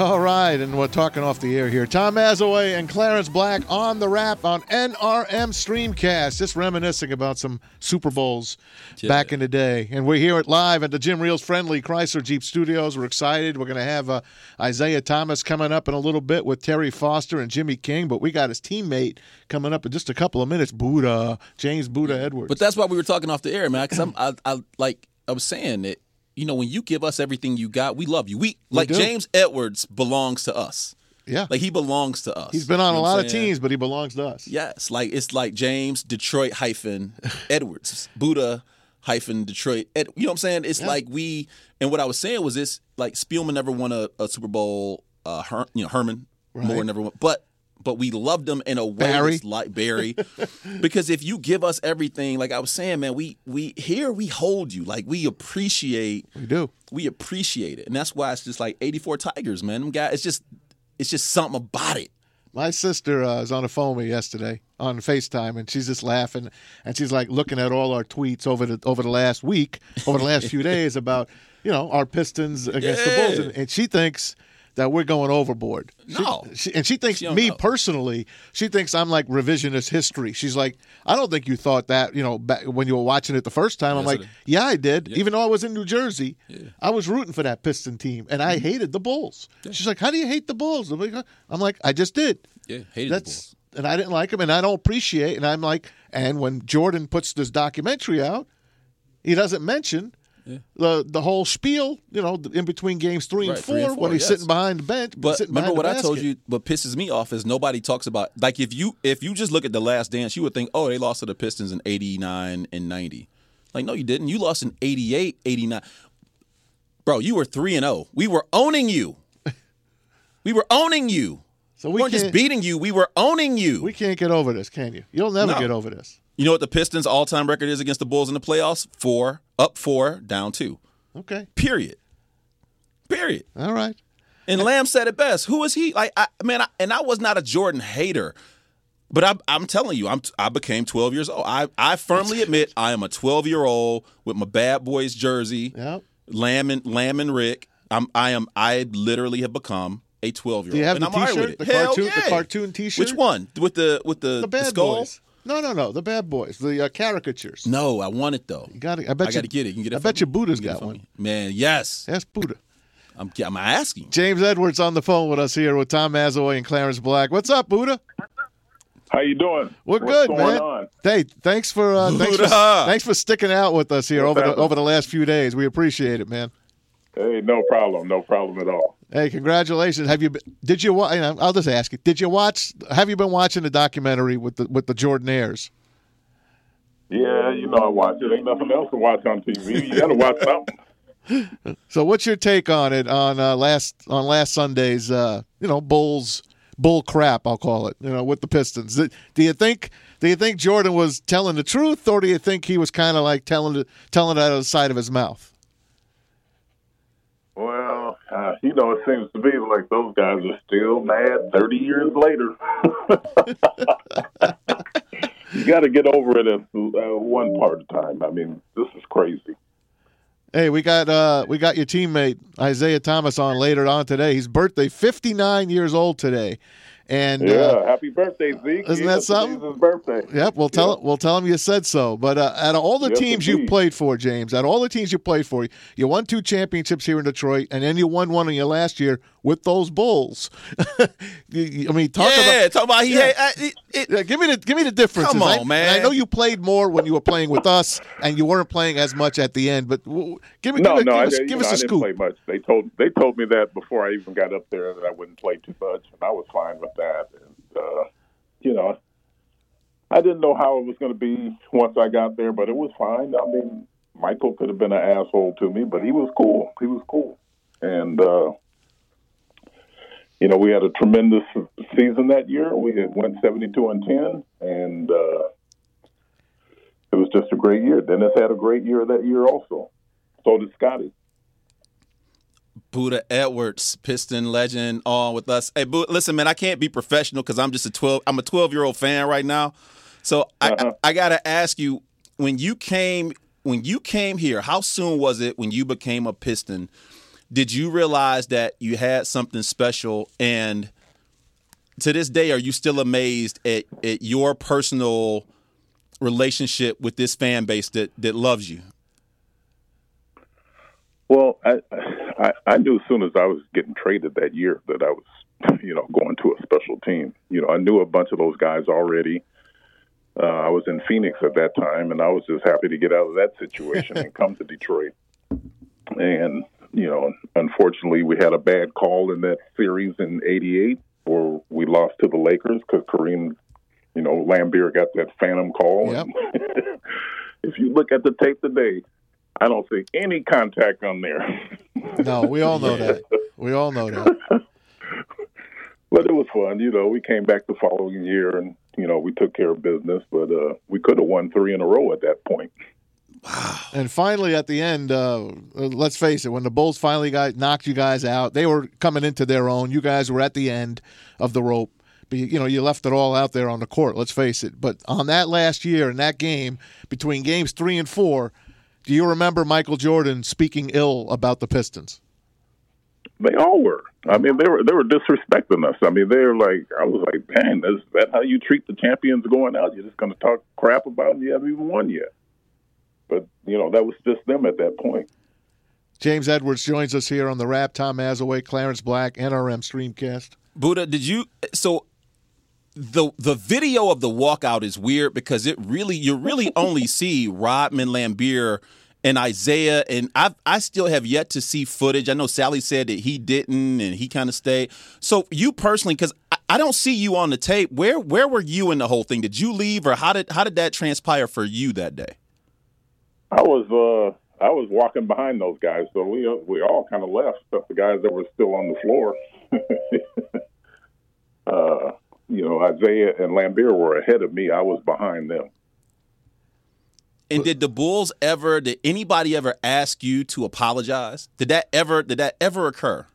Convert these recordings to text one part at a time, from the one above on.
All right, and we're talking off the air here. Tom Mazawey and Clarence Black on the Rap on NRM Streamcast, just reminiscing about some Super Bowls Yeah. back in the day. And we're here at live at the Jim Riehl's friendly Chrysler Jeep Studios. We're excited. We're going to have uh, Isaiah Thomas coming up in a little bit with Terry Foster and Jimmy King, but we got his teammate coming up in just a couple of minutes, Buddha, James Buddha Edwards. But that's why we were talking off the air, man. Because I'm, I, I, like I was saying that you know when you give us everything you got, we love you. We, like do. James Edwards belongs to us. yeah, Like he belongs to us. he's been on You a know what lot of teams, but he belongs to us. Yes, like it's like James Detroit hyphen Edwards Buddha hyphen Detroit. Ed, you know what I'm saying? It's like we and what I was saying was this: like Spielman never won a, a Super Bowl. Uh, Her, you know Herman Moore never won, but but we loved them in a way Barry. that's like Barry, because if you give us everything, like I was saying, man, we we here we hold you, like we appreciate We do. we appreciate it, and that's why it's just like 84 Tigers, man. Them guys, it's just it's just something about it. My sister uh, was on the phone with me yesterday on FaceTime, and she's just laughing, and she's like looking at all our tweets over the over the last week, over the last few days about you know our Pistons against the Bulls, and, and she thinks that we're going overboard. No. she, and she thinks She me know. personally, she thinks I'm like revisionist history. She's like, I don't think you thought that you know back when you were watching it the first time. I'm like, I did. yeah, I did. Even though I was in New Jersey, I was rooting for that Piston team, and I mm-hmm. hated the Bulls. She's like, how do you hate the Bulls? I'm like, I'm like, I just did. Yeah, hated the That's and I didn't like him, and I don't appreciate. And I'm like, and when Jordan puts this documentary out, he doesn't mention the the whole spiel. You know, in between games three and four, three and four, when he's yes. sitting behind the bench. But remember what I told you. What pisses me off is nobody talks about like if you if you just look at the Last Dance, you would think, oh, they lost to the Pistons in '89 and '90. Like, no, you didn't. You lost in '88, '89. Bro, you were three and zero. We were owning you. We were owning you. So we we weren't just beating you. We were owning you. We can't get over this, can you? You'll never No. get over this. You know what the Pistons' all-time record is against the Bulls in the playoffs? Four up, four down, two. Okay. Period. Period. All right. And Lamb said it best. Who is he? Like, I, man, I, and I was not a Jordan hater, but I, I'm telling you, I'm I became 12 years old. I, I firmly admit I am a 12 year old with my bad boys jersey, Yep. Lamb and Lamb and Rick. I'm I am I literally have become a 12 year old. Do you have and the I'm T-shirt, with it. The Hell cartoon- yeah. the cartoon T-shirt? Which one? With the with the, The bad skull? boys. No, no, no. The bad boys. The uh, caricatures. No, I want it though. You got I bet you I you. got to get it. You can get it. I for bet me? you Buddha's You can get it got for one. me. Man, yes. That's Buddha. I'm I'm asking. James Edwards on the phone with us here with Tom Mazawey and Clarence Black. What's up, Buddha? How you doing? We're What's good, going man. on? Hey, thanks for uh, thanks for, thanks for sticking out with us here What's over the over the last few days. We appreciate it, man. Hey, no problem, no problem at all. Hey, congratulations. Have you been, did you I'll just ask you. Did you watch have you been watching the documentary with the with the Jordanaires? Yeah, you know I watch it. Ain't nothing else to watch on TV. You got to watch something. So what's your take on it on uh, last on last Sunday's uh, you know, Bulls bull crap, I'll call it, you know, with the Pistons. Do you think do you think Jordan was telling the truth or do you think he was kind of like telling telling it out of the side of his mouth? Uh, you know, it seems to be like those guys are still mad 30 years later. you got to get over it at uh, one part of time. I mean, this is crazy. Hey, we got uh we got your teammate Isaiah Thomas on later on today. His birthday, 59 years old today. And Yeah, uh, happy birthday, Zeke. isn't that Yes, something? It's his birthday. Yep, we'll tell we'll tell him you said so. But uh, out of all the Yes, teams you played for, James, out of all the teams you played for, you won two championships here in Detroit, and then you won one in your last year with those Bulls. You- you- I mean, talk yeah, about. talk about he. Yeah. had- I- it- it- Yeah, give me the give me the differences. Come on, and man. I know you played more when you were playing with us, and you weren't playing as much at the end. But w- give me No, give, no, give I, us, you give know, us I a didn't scoop. play much. They told they told me that before I even got up there that I wouldn't play too much, and I was fine with that. And uh, you know, I didn't know how it was going to be once I got there, but it was fine. I mean, Michael could have been an asshole to me, but he was cool. He was cool, and uh, you know, we had a tremendous season that year. We went seventy-two and ten, and uh, it was just a great year. Dennis had a great year that year also. So did Scottie. Buddha Edwards, Piston legend, on with us. Hey, Buddha, listen, man, I can't be professional because I'm just a 12. I'm a 12 year old fan right now. So I, Uh-huh. I, I gotta ask you, when you came, when you came here, how soon was it when you became a Piston did you realize that you had something special? And to this day, are you still amazed at, at your personal relationship with this fan base that, that loves you? Well, I, I knew as soon as I was getting traded that year that I was, you know, going to a special team. You know, I knew a bunch of those guys already. Uh, I was in Phoenix at that time, and I was just happy to get out of that situation and come to Detroit. And you know, unfortunately, we had a bad call in that series in '88 where we lost to the Lakers because Kareem, you know, Laimbeer got that phantom call. Yep. if you look at the tape today, I don't see any contact on there. No, we all know that. We all know that. but it was fun. You know, we came back the following year and, you know, we took care of business, but uh, we could have won three in a row at that point. Wow. And finally, at the end, uh, let's face it, when the Bulls finally got knocked you guys out, they were coming into their own. You guys were at the end of the rope. But, you know, you left it all out there on the court. Let's face it. But on that last year in that game, between games three and four, do you remember Michael Jordan speaking ill about the Pistons? They all were. I mean, they were they were disrespecting us. I mean, they're like, I was like, man, is that how you treat the champions going out? You're just going to talk crap about them? You haven't even won yet. But you know, that was just them at that point. James Edwards joins us here on the Rap. Tom Mazawey, Clarence Black, NRM Streamcast. Buddha, did you? So the the video of the walkout is weird because it really you really only see Rodman Laimbeer and Isaiah and I I still have yet to see footage. I know Salley said that he didn't, and he kind of stayed. So you personally, because I, I don't see you on the tape. Where where were you in the whole thing? Did you leave, or how did how did that transpire for you that day? I was uh I was walking behind those guys, so we uh, we all kind of left, except the guys that were still on the floor. uh, you know, Isaiah and Laimbeer were ahead of me. I was behind them. And did the Bulls ever? Did anybody ever ask you to apologize? Did that ever? Did that ever occur?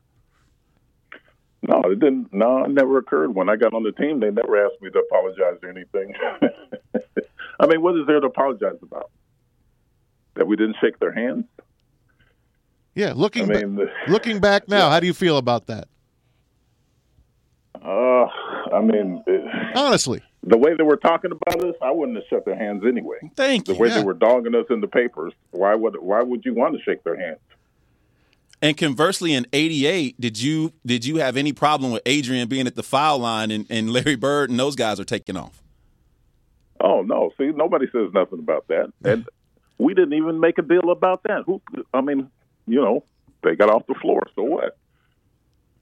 No, it didn't. No, it never occurred. When I got on the team, they never asked me to apologize or anything. I mean, what is there to apologize about? That we didn't shake their hands? Yeah, looking I mean, ba- looking back now, how do you feel about that? Uh, I mean, it, Honestly, the way they were talking about us, I wouldn't have shook their hands anyway. Thank The you. way Yeah. they were dogging us in the papers, why would why would you want to shake their hands? And conversely, in '88, did you did you have any problem with Adrian being at the foul line and, and Larry Bird and those guys are taking off? Oh no! See, nobody says nothing about that, and we didn't even make a deal about that. Who? I mean, you know, they got off the floor. So what?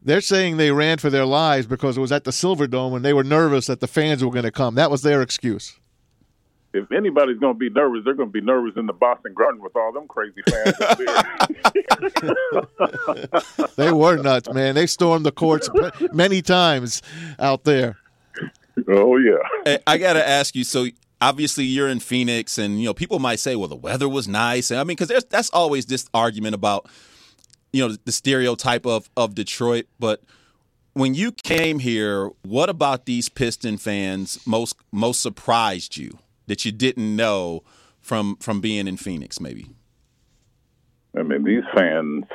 They're saying they ran for their lives because it was at the Silverdome and they were nervous that the fans were going to come. That was their excuse. If anybody's going to be nervous, they're going to be nervous in the Boston Garden with all them crazy fans there. They were nuts, man. They stormed the courts many times out there. oh yeah. Hey, I got to ask you. So obviously, you're in Phoenix, and you know people might say, "Well, the weather was nice." And I mean, because that's always this argument about you know the stereotype of of Detroit. But when you came here, what about these Piston fans most most surprised you that you didn't know from from being in Phoenix? Maybe. I mean, these fans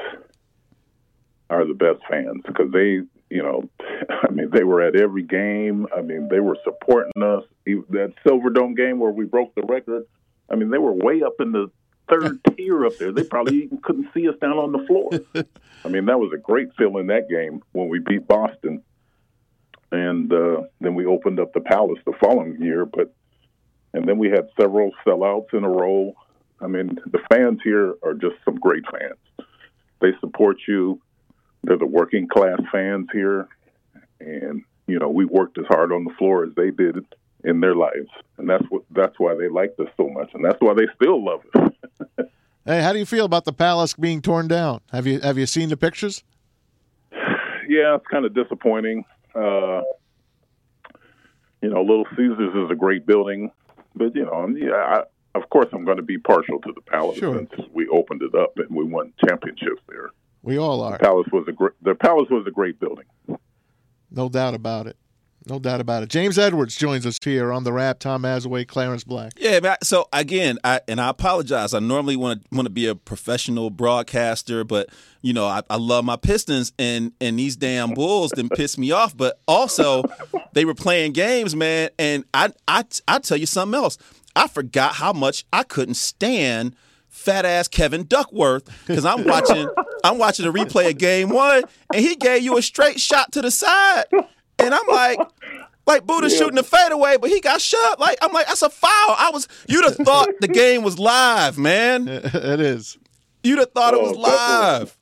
are the best fans because they, you know, I mean, they were at every game. I mean, they were supporting us. That Silverdome game where we broke the record. I mean, they were way up in the third tier up there. They probably even couldn't see us down on the floor. I mean, that was a great feeling that game when we beat Boston, and uh, then we opened up the Palace the following year. But and then we had several sellouts in a row. I mean, the fans here are just some great fans. They support you. They're the working class fans here, and you know we worked as hard on the floor as they did in their lives, and that's what that's why they liked us so much, and that's why they still love us. Hey, how do you feel about the palace being torn down? Have you have you seen the pictures? yeah, it's kind of disappointing. Uh, you know, Little Caesars is a great building, but you know, yeah, I, of course, I'm going to be partial to the Palace Sure. since we opened it up and we won championships there. We all are, Palace was a great. The Palace was a great building. no doubt about it. No doubt about it. James Edwards joins us here on the Rap. Tom Mazawey, Clarence Black. Yeah, man. So again, I and I apologize. I normally want to want to be a professional broadcaster, but you know, I, I love my Pistons, and and these damn Bulls didn't piss me off. But also, they were playing games, man. And I I I tell you something else. I forgot how much I couldn't stand fat ass Kevin Duckworth because I'm watching I'm watching a replay of game one and he gave you a straight shot to the side. And I'm like, like Buddha yeah. shooting the fadeaway, but he got shut. Like I'm like, that's a foul. I was you'd have thought the game was live, man. It is. You'd have thought oh, it was live. Was,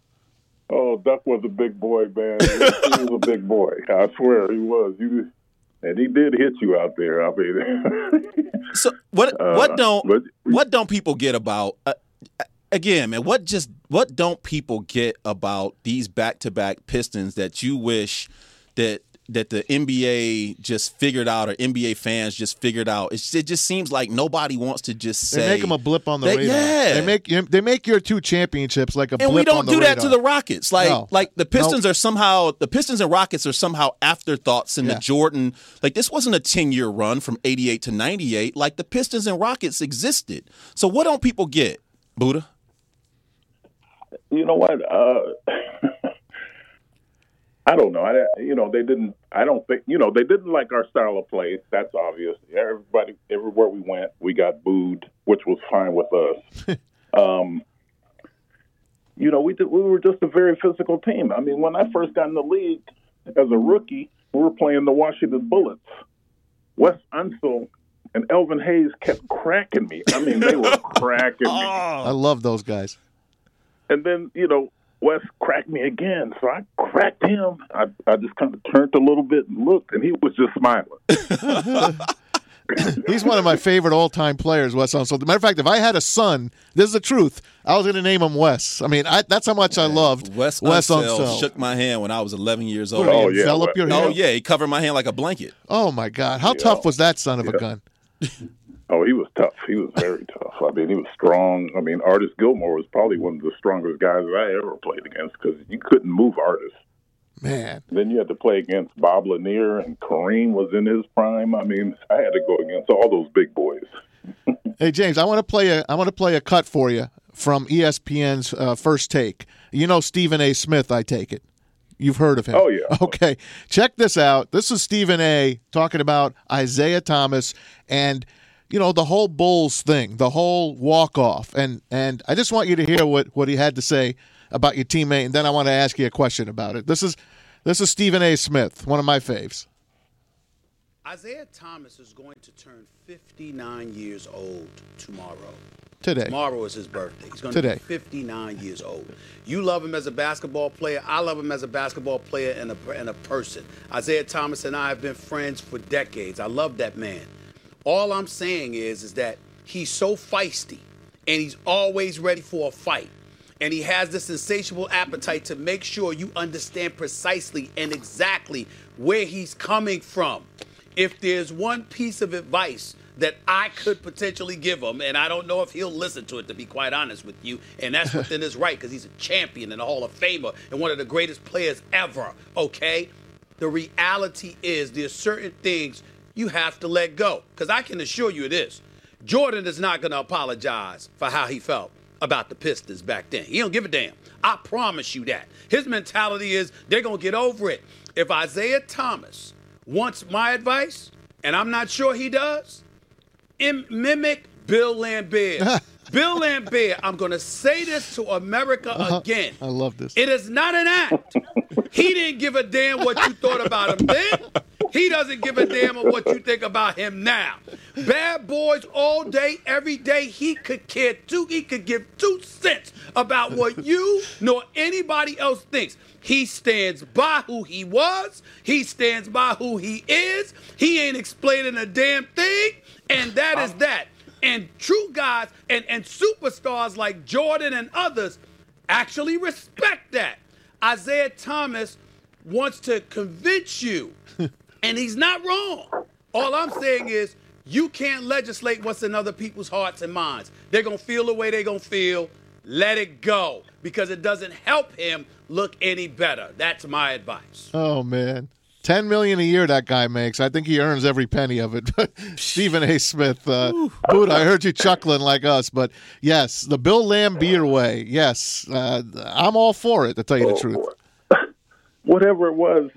oh, Duck was a big boy, man. He, he was a big boy. I swear he was. You and he did hit you out there. I mean, so what? What uh, don't but, what don't people get about? Uh, again, man, what just what don't people get about these back to back Pistons that you wish that that the NBA just figured out or NBA fans just figured out. It's, it just seems like nobody wants to just say they make them a blip on the that, radar. Yeah, they make they make your two championships like a and we don't do radar. that to the Rockets. Like no. like the Pistons nope. are somehow the Pistons and Rockets are somehow afterthoughts in yeah. the Jordan. Like this wasn't a ten year run from eighty eight to ninety eight. Like the Pistons and Rockets existed. So what don't people get, Buddha? You know what? Uh, I don't know. I, you know, they didn't. I don't think. You know, they didn't like our style of play. That's obvious. Everybody, everywhere we went, we got booed, which was fine with us. um, you know, we did, we were just a very physical team. I mean, when I first got in the league as a rookie, we were playing the Washington Bullets. Wes Unseld and Elvin Hayes kept cracking me. I mean, they were cracking me. I love those guys. And then, you know, Wes cracked me again. So I cracked him. I, I just kind of turned a little bit and looked, and he was just smiling. He's one of my favorite all-time players, Wes Unseld. Matter of fact, if I had a son, this is the truth. I was going to name him Wes. I mean, I, that's how much I loved Wes, Wes Unseld, Unseld. Shook my hand when I was 11 years old. Oh, yeah. Envelop your oh, hand? Oh yeah, he covered my hand like a blanket. Oh my God, how yeah. tough was that son of yeah. a gun? Oh, he was tough. He was very tough. I mean, he was strong. I mean, Artis Gilmore was probably one of the strongest guys I ever played against because you couldn't move Artis. Man. Then you had to play against Bob Lanier and Kareem was in his prime. I mean, I had to go against all those big boys. hey James, I want to play a I want to play a cut for you from ESPN's uh, first take. You know Stephen A. Smith, I take it. You've heard of him. Oh yeah. Okay. Check this out. This is Stephen A. talking about Isaiah Thomas and you know the whole Bulls thing, the whole walk off, and and I just want you to hear what what he had to say about your teammate, and then I want to ask you a question about it. This is this is Stephen A. Smith, one of my faves. Isaiah Thomas is going to turn 59 years old tomorrow. Today. Tomorrow is his birthday. He's going to Today. be 59 years old. You love him as a basketball player. I love him as a basketball player and a, and a person. Isaiah Thomas and I have been friends for decades. I love that man. All I'm saying is, is that he's so feisty and he's always ready for a fight. And he has this insatiable appetite to make sure you understand precisely and exactly where he's coming from. If there's one piece of advice that I could potentially give him, and I don't know if he'll listen to it, to be quite honest with you, and that's within his right because he's a champion and a Hall of Famer and one of the greatest players ever, okay? The reality is there's certain things you have to let go. Because I can assure you this Jordan is not going to apologize for how he felt about the Pistons back then. He don't give a damn. I promise you that. His mentality is they're going to get over it. If Isaiah Thomas wants my advice, and I'm not sure he does, Im- mimic Bill Laimbeer. Bill Laimbeer, I'm going to say this to America uh-huh. again. I love this. It is not an act. he didn't give a damn what you thought about him then. He doesn't give a damn of what you think about him now. Bad boys all day, every day. He could care two. He could give two cents about what you nor anybody else thinks. He stands by who he was. He stands by who he is. He ain't explaining a damn thing, and that is that. And true guys and, and superstars like Jordan and others actually respect that. Isaiah Thomas wants to convince you and he's not wrong. All I'm saying is you can't legislate what's in other people's hearts and minds. They're going to feel the way they're going to feel. Let it go because it doesn't help him look any better. That's my advice. Oh, man. Ten million a year that guy makes. I think he earns every penny of it. Stephen A. Smith, uh, Buddha, I heard you chuckling like us, but yes, the Bill Laimbeer way. Yes, uh, I'm all for it. To tell you the truth, Whatever it was,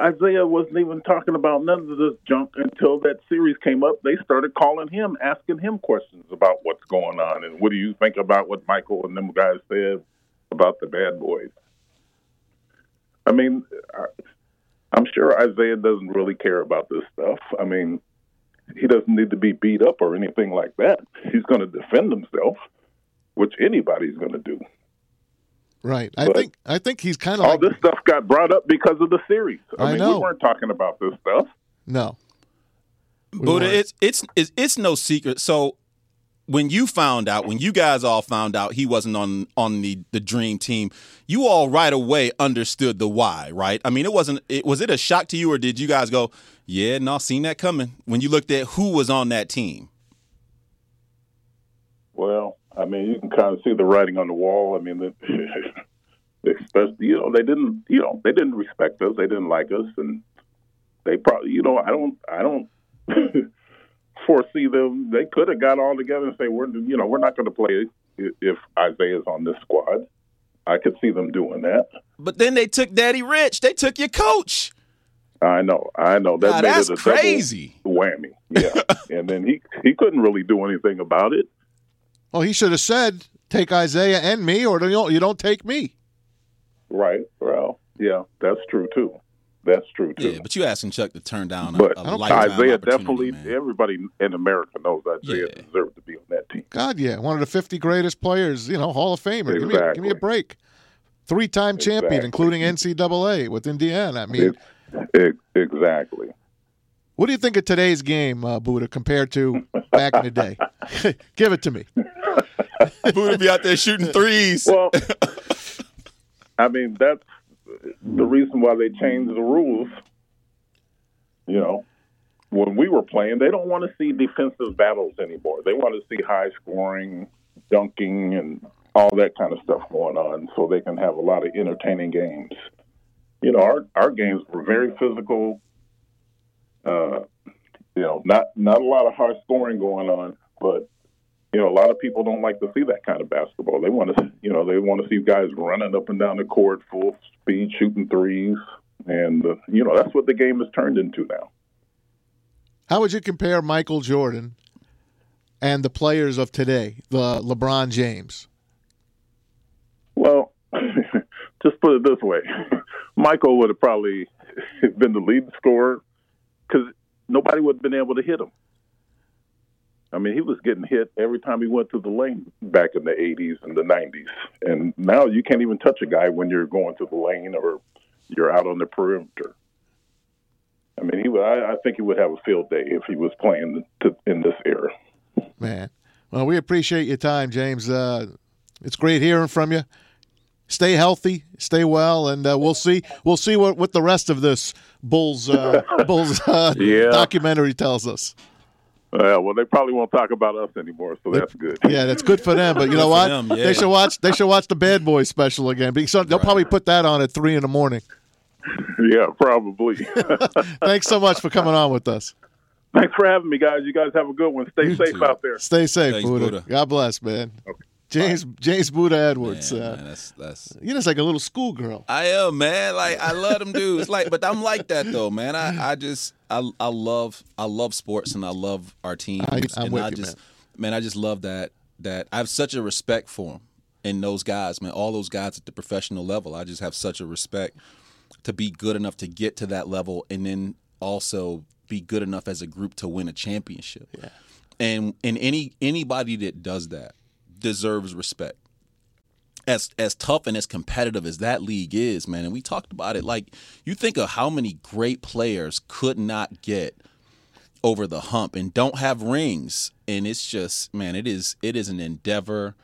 Isaiah wasn't even talking about none of this junk until that series came up. They started calling him, asking him questions about what's going on and what do you think about what Michael and them guys said about the bad boys. I mean, I'm sure Isaiah doesn't really care about this stuff. I mean, he doesn't need to be beat up or anything like that. He's going to defend himself, which anybody's going to do. Right. I But- think I think he's kind of All like this stuff got brought up because of the series. I, I mean, know. we weren't talking about this stuff. no. Buddha, weren't. it's, it's it's it's no secret. So when you found out, when you guys all found out he wasn't on on the the dream team, you all right away understood the why, right? I mean, it wasn't. It, was it a shock to you, or did you guys go, "Yeah, no, seen that coming"? When you looked at who was on that team, Well, I mean, you can kind of see the writing on the wall. I mean, the, especially you know they didn't you know they didn't respect us. They didn't like us, and they probably you know I don't I don't foresee them. They could have got all together and say we're you know we're not going to play if Isaiah's on this squad. I could see them doing that. but then they took Daddy Rich. They took your coach. I know, I know. That Nah, made that's it a crazy. whammy. Yeah, and then he he couldn't really do anything about it. Well, he should have said, "Take Isaiah and me, or you don't, you don't take me." Right. Well, yeah, that's true too. That's true too. Yeah, but you asking Chuck to turn down a, But a I don't- lifetime Isaiah opportunity, definitely, man. everybody in America knows Isaiah Yeah. deserved to be on that team. God, yeah, one of the 50 greatest players, you know, Hall of Famer. Give me, give me a break. Three-time champion, including NCAA with Indiana. I mean, Ex- exactly. what do you think of today's game, uh, Buddha, compared to back in the day? Give it to me. Buddha be out there shooting threes. Well, I mean, that's the reason why they changed the rules. You know, when we were playing, they don't want to see defensive battles anymore. They want to see high scoring, dunking, and all that kind of stuff going on so they can have a lot of entertaining games. You know, our, our games were very physical. Uh, you know, not not a lot of high scoring going on, but you know, a lot of people don't like to see that kind of basketball. They want to, you know, they want to see guys running up and down the court full speed, shooting threes, and uh, you know that's what the game has turned into now. How would you compare Michael Jordan and the players of today, the LeBron James? Well, just put it this way: Michael would have probably been the lead scorer because nobody would have been able to hit him. I mean, he was getting hit every time he went to the lane back in the 80s and the 90s. And now you can't even touch a guy when you're going to the lane or you're out on the perimeter. I mean, he would, I, I think he would have a field day if he was playing to, in this era. Man. Well, we appreciate your time, James. Uh, it's great hearing from you. Stay healthy, stay well, and uh, we'll see. We'll see what, what the rest of this Bulls uh, Bulls uh, Yeah. documentary tells us. Uh, well, they probably won't talk about us anymore, so that's good. Yeah, that's good for them. But you know what? them, yeah. They should watch. They should watch the Bad Boys special again. Because they'll Right. probably put that on at three in the morning. yeah, probably. Thanks so much for coming on with us. Thanks for having me, guys. You guys have a good one. Stay You safe too. out there. Stay safe, Thanks, Buddha. Buddha. God bless, man. James James Buddha Edwards. Man, uh, man, that's that's. you're just like a little schoolgirl. I am man. Like I love them dudes. Like, but I'm like that though, man. I, I just I I love I love sports and I love our team. I- I'm and with I you, just man. I just love that that I have such a respect for them and those guys, man. All those guys at the professional level. I just have such a respect to be good enough to get to that level and then also be good enough as a group to win a championship. Yeah. And and any anybody that does that deserves respect as as tough and as competitive as that league is, man, and we talked about it. Like you think of how many great players could not get over the hump and don't have rings, and it's just, man, it is it is an endeavor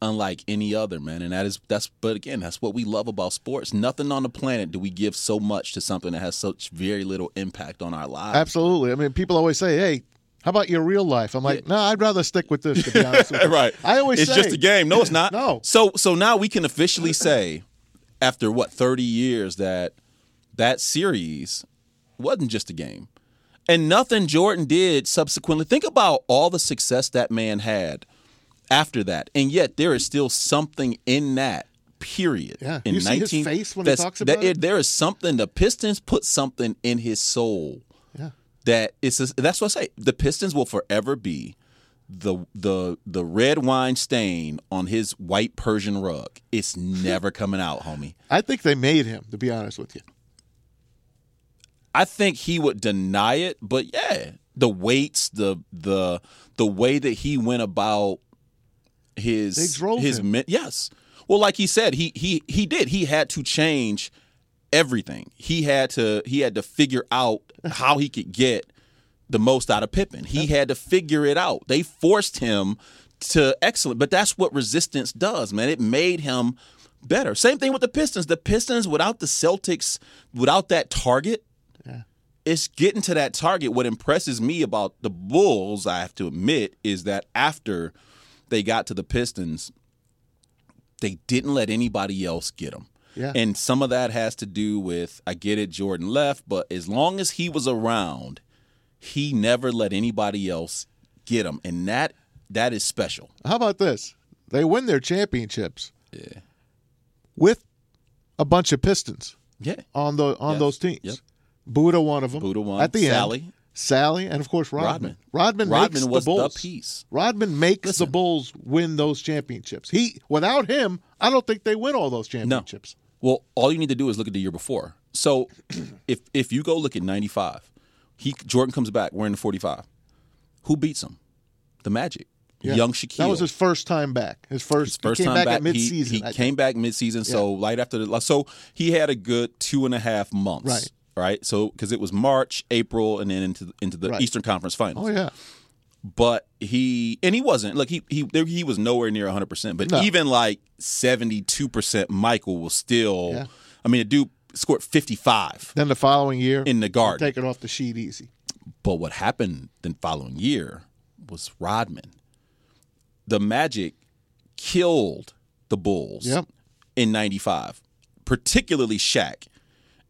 unlike any other, man. And that is that's but again, that's what we love about sports. Nothing on the planet do we give so much to something that has such very little impact on our lives. Absolutely. I mean, people always say, "Hey, how about your real life?" I'm like, "No, I'd rather stick with this." To be honest, with you. right. I always it's say, just a game. No, it's not. No. So so now we can officially say, after what thirty years, that that series wasn't just a game. And nothing Jordan did subsequently. Think about all the success that man had after that. And yet there is still something in that period. Yeah. In You see his face when he talks that about it? There is something the Pistons put something in his soul Yeah. That it's just- that's what I say. The Pistons will forever be the the the red wine stain on his white Persian rug. It's never coming out, homie. I think they made him, to be honest with you. I think he would deny it, but yeah, the weights, the the the way that he went about his They drove his him. men- yes. Well, like he said, he he he did. He had to change everything. He had to he had to figure out how he could get the most out of Pippen. He had to figure it out. They forced him to excellent, but that's what resistance does, man. It made him better. Same thing with the Pistons. The Pistons without the Celtics, without that target, it's getting to that target. What impresses me about the Bulls, I have to admit, is that after they got to the Pistons, they didn't let anybody else get them. Yeah. And some of that has to do with I get it, Jordan left, but as long as he was around, he never let anybody else get him, and that that is special. How about this? They win their championships with a bunch of Pistons Yeah. on the on Yes. those teams. Yep. Buddha, one of them. Buddha one, at the Salley. end. Salley, and of course Rodman. Rodman. Rodman, Rodman makes was the the Bulls. piece. Rodman makes Listen. the Bulls win those championships. He without him, I don't think they win all those championships. Well, all you need to do is look at the year before. So, if if you go look at '95, he Jordan comes back wearing the 45. Who beats him? The Magic. Yeah. Young Shaquille. That was his first time back. His first, His first he came time back, he- midseason. He, think. came back midseason, so right after the so he had a good two and a half months. Right. Right. So because it was March, April, and then into into the Right. Eastern Conference Finals. Oh yeah. But he and he wasn't like he he he was nowhere near 100. percent But No. even like 72 percent, Michael was still. Yeah. I mean, the dude scored 55 Then the following year in the guard. taking off the sheet easy. But what happened the following year was Rodman. The Magic killed the Bulls Yep. in 95, particularly Shaq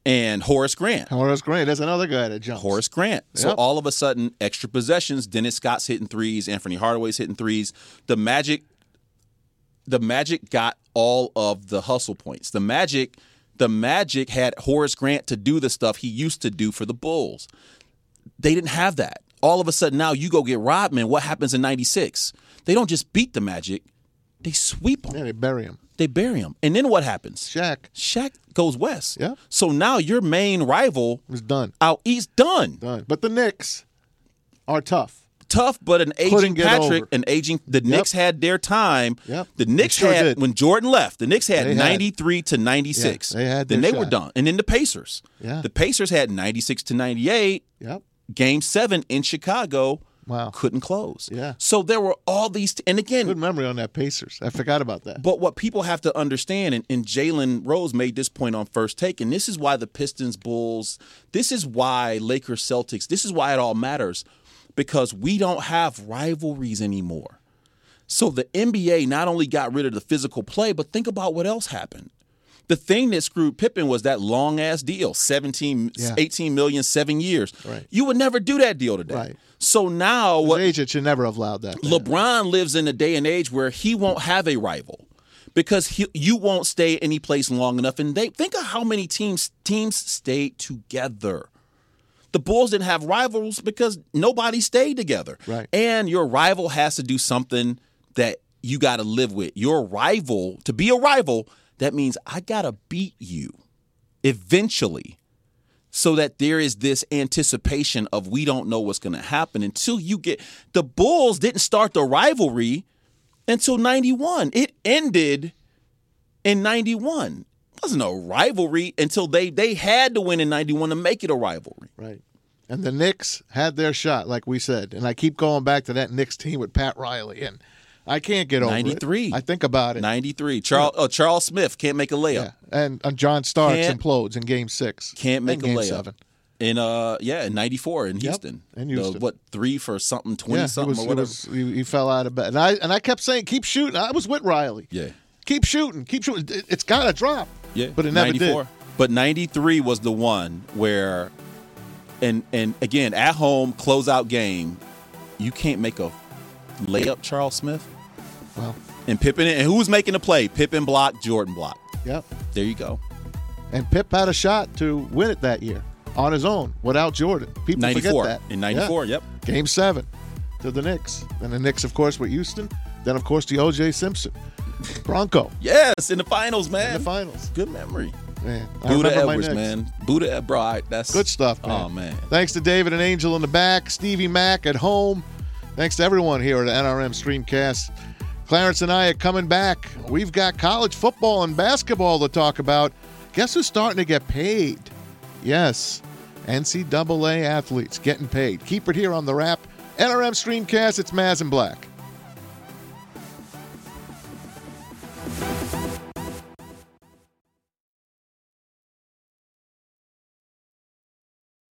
and Horace Grant. Horace Grant, that's another guy that jumps. Horace Grant. So all of a sudden, extra possessions. Dennis Scott's hitting threes. Anthony Hardaway's hitting threes. The Magic, the Magic got all of the hustle points. The Magic, the Magic had Horace Grant to do the stuff he used to do for the Bulls. They didn't have that. All of a sudden, now you go get Rodman. What happens in '96? They don't just beat the Magic; they sweep them. Yeah, they bury him. They bury him. And then what happens? Shaq Shaq goes west. Yeah. So now your main rival is done. out east done. Done. But the Knicks are tough. Tough, but an aging Patrick, over. an aging. The Knicks had their time. Yep. The Knicks sure had did. when Jordan left. The Knicks had had- ninety three to ninety six. Yeah, they had Then they were done, and then the Pacers. Yeah. The Pacers had ninety six to ninety eight. Yep. Game seven in Chicago. Wow. Couldn't close. Yeah. So there were all these, and again, Good memory on that Pacers. I forgot about that. but what people have to understand, and, and Jalen Rose made this point on first take, and this is why the Pistons, Bulls, this is why Lakers, Celtics, this is why it all matters, because we don't have rivalries anymore. So the NBA not only got rid of the physical play, but think about what else happened. The thing that screwed Pippen was that long ass deal 17, Yeah. 18 million, seven years. Right. You would never do that deal today. Right. So now what Agent should never have allowed that. LeBron lives in a day and age where he won't have a rival because he, you won't stay any place long enough. And they think of how many teams teams stayed together. The Bulls didn't have rivals because nobody stayed together. Right. And your rival has to do something that you got to live with. Your rival, to be a rival, that means I got to beat you eventually so that there is this anticipation of we don't know what's going to happen until you get the Bulls didn't start the rivalry until 91. It ended in 91. It wasn't a rivalry until they they had to win in 91 to make it a rivalry. Right. And the Knicks had their shot, like we said. And I keep going back to that Knicks team with Pat Riley. And I can't get over 93. it. I think about it. 93. Charles uh, Charles Smith can't make a layup. Yeah. And, and John Starks Can't- implodes in game six. Can't make a game layup. seven. In uh yeah, in 94 in Houston. in The, Houston. what, 3 for something 20 Yeah, something was, or he, whatever. was, he, he fell out of bed. And I, and I kept saying, keep shooting. I was with Riley. yeah. Keep shooting. Keep shooting. It, it's got to drop. Yeah, But it never did. But 93 was the one where and and again at home closeout game, you can't make a layup, Charles Smith. Well, And Pippen and who's making the play? Pippen block, Jordan block. yep. There you go. And Pip had a shot to win it that year on his own without Jordan. People Ninety four forget that. in ninety four. Yeah. Yep. Game seven to the Knicks. And the Knicks, of course, with Houston. Then, of course, the O.J. Simpson. Bronco Yes, in the finals, man. in the finals. Good memory. Man, Buddha Edwards, man. Buddha. I- That's Good stuff, man. Oh man. Thanks to David and Angel in the back, Stevie Mack at home. Thanks to everyone here at NRM Streamcast. Clarence and I are coming back. We've got college football and basketball to talk about. Guess who's starting to get paid? Yes, NCAA athletes getting paid. Keep it here on the Rap. NRM Streamcast, it's Maz and Black.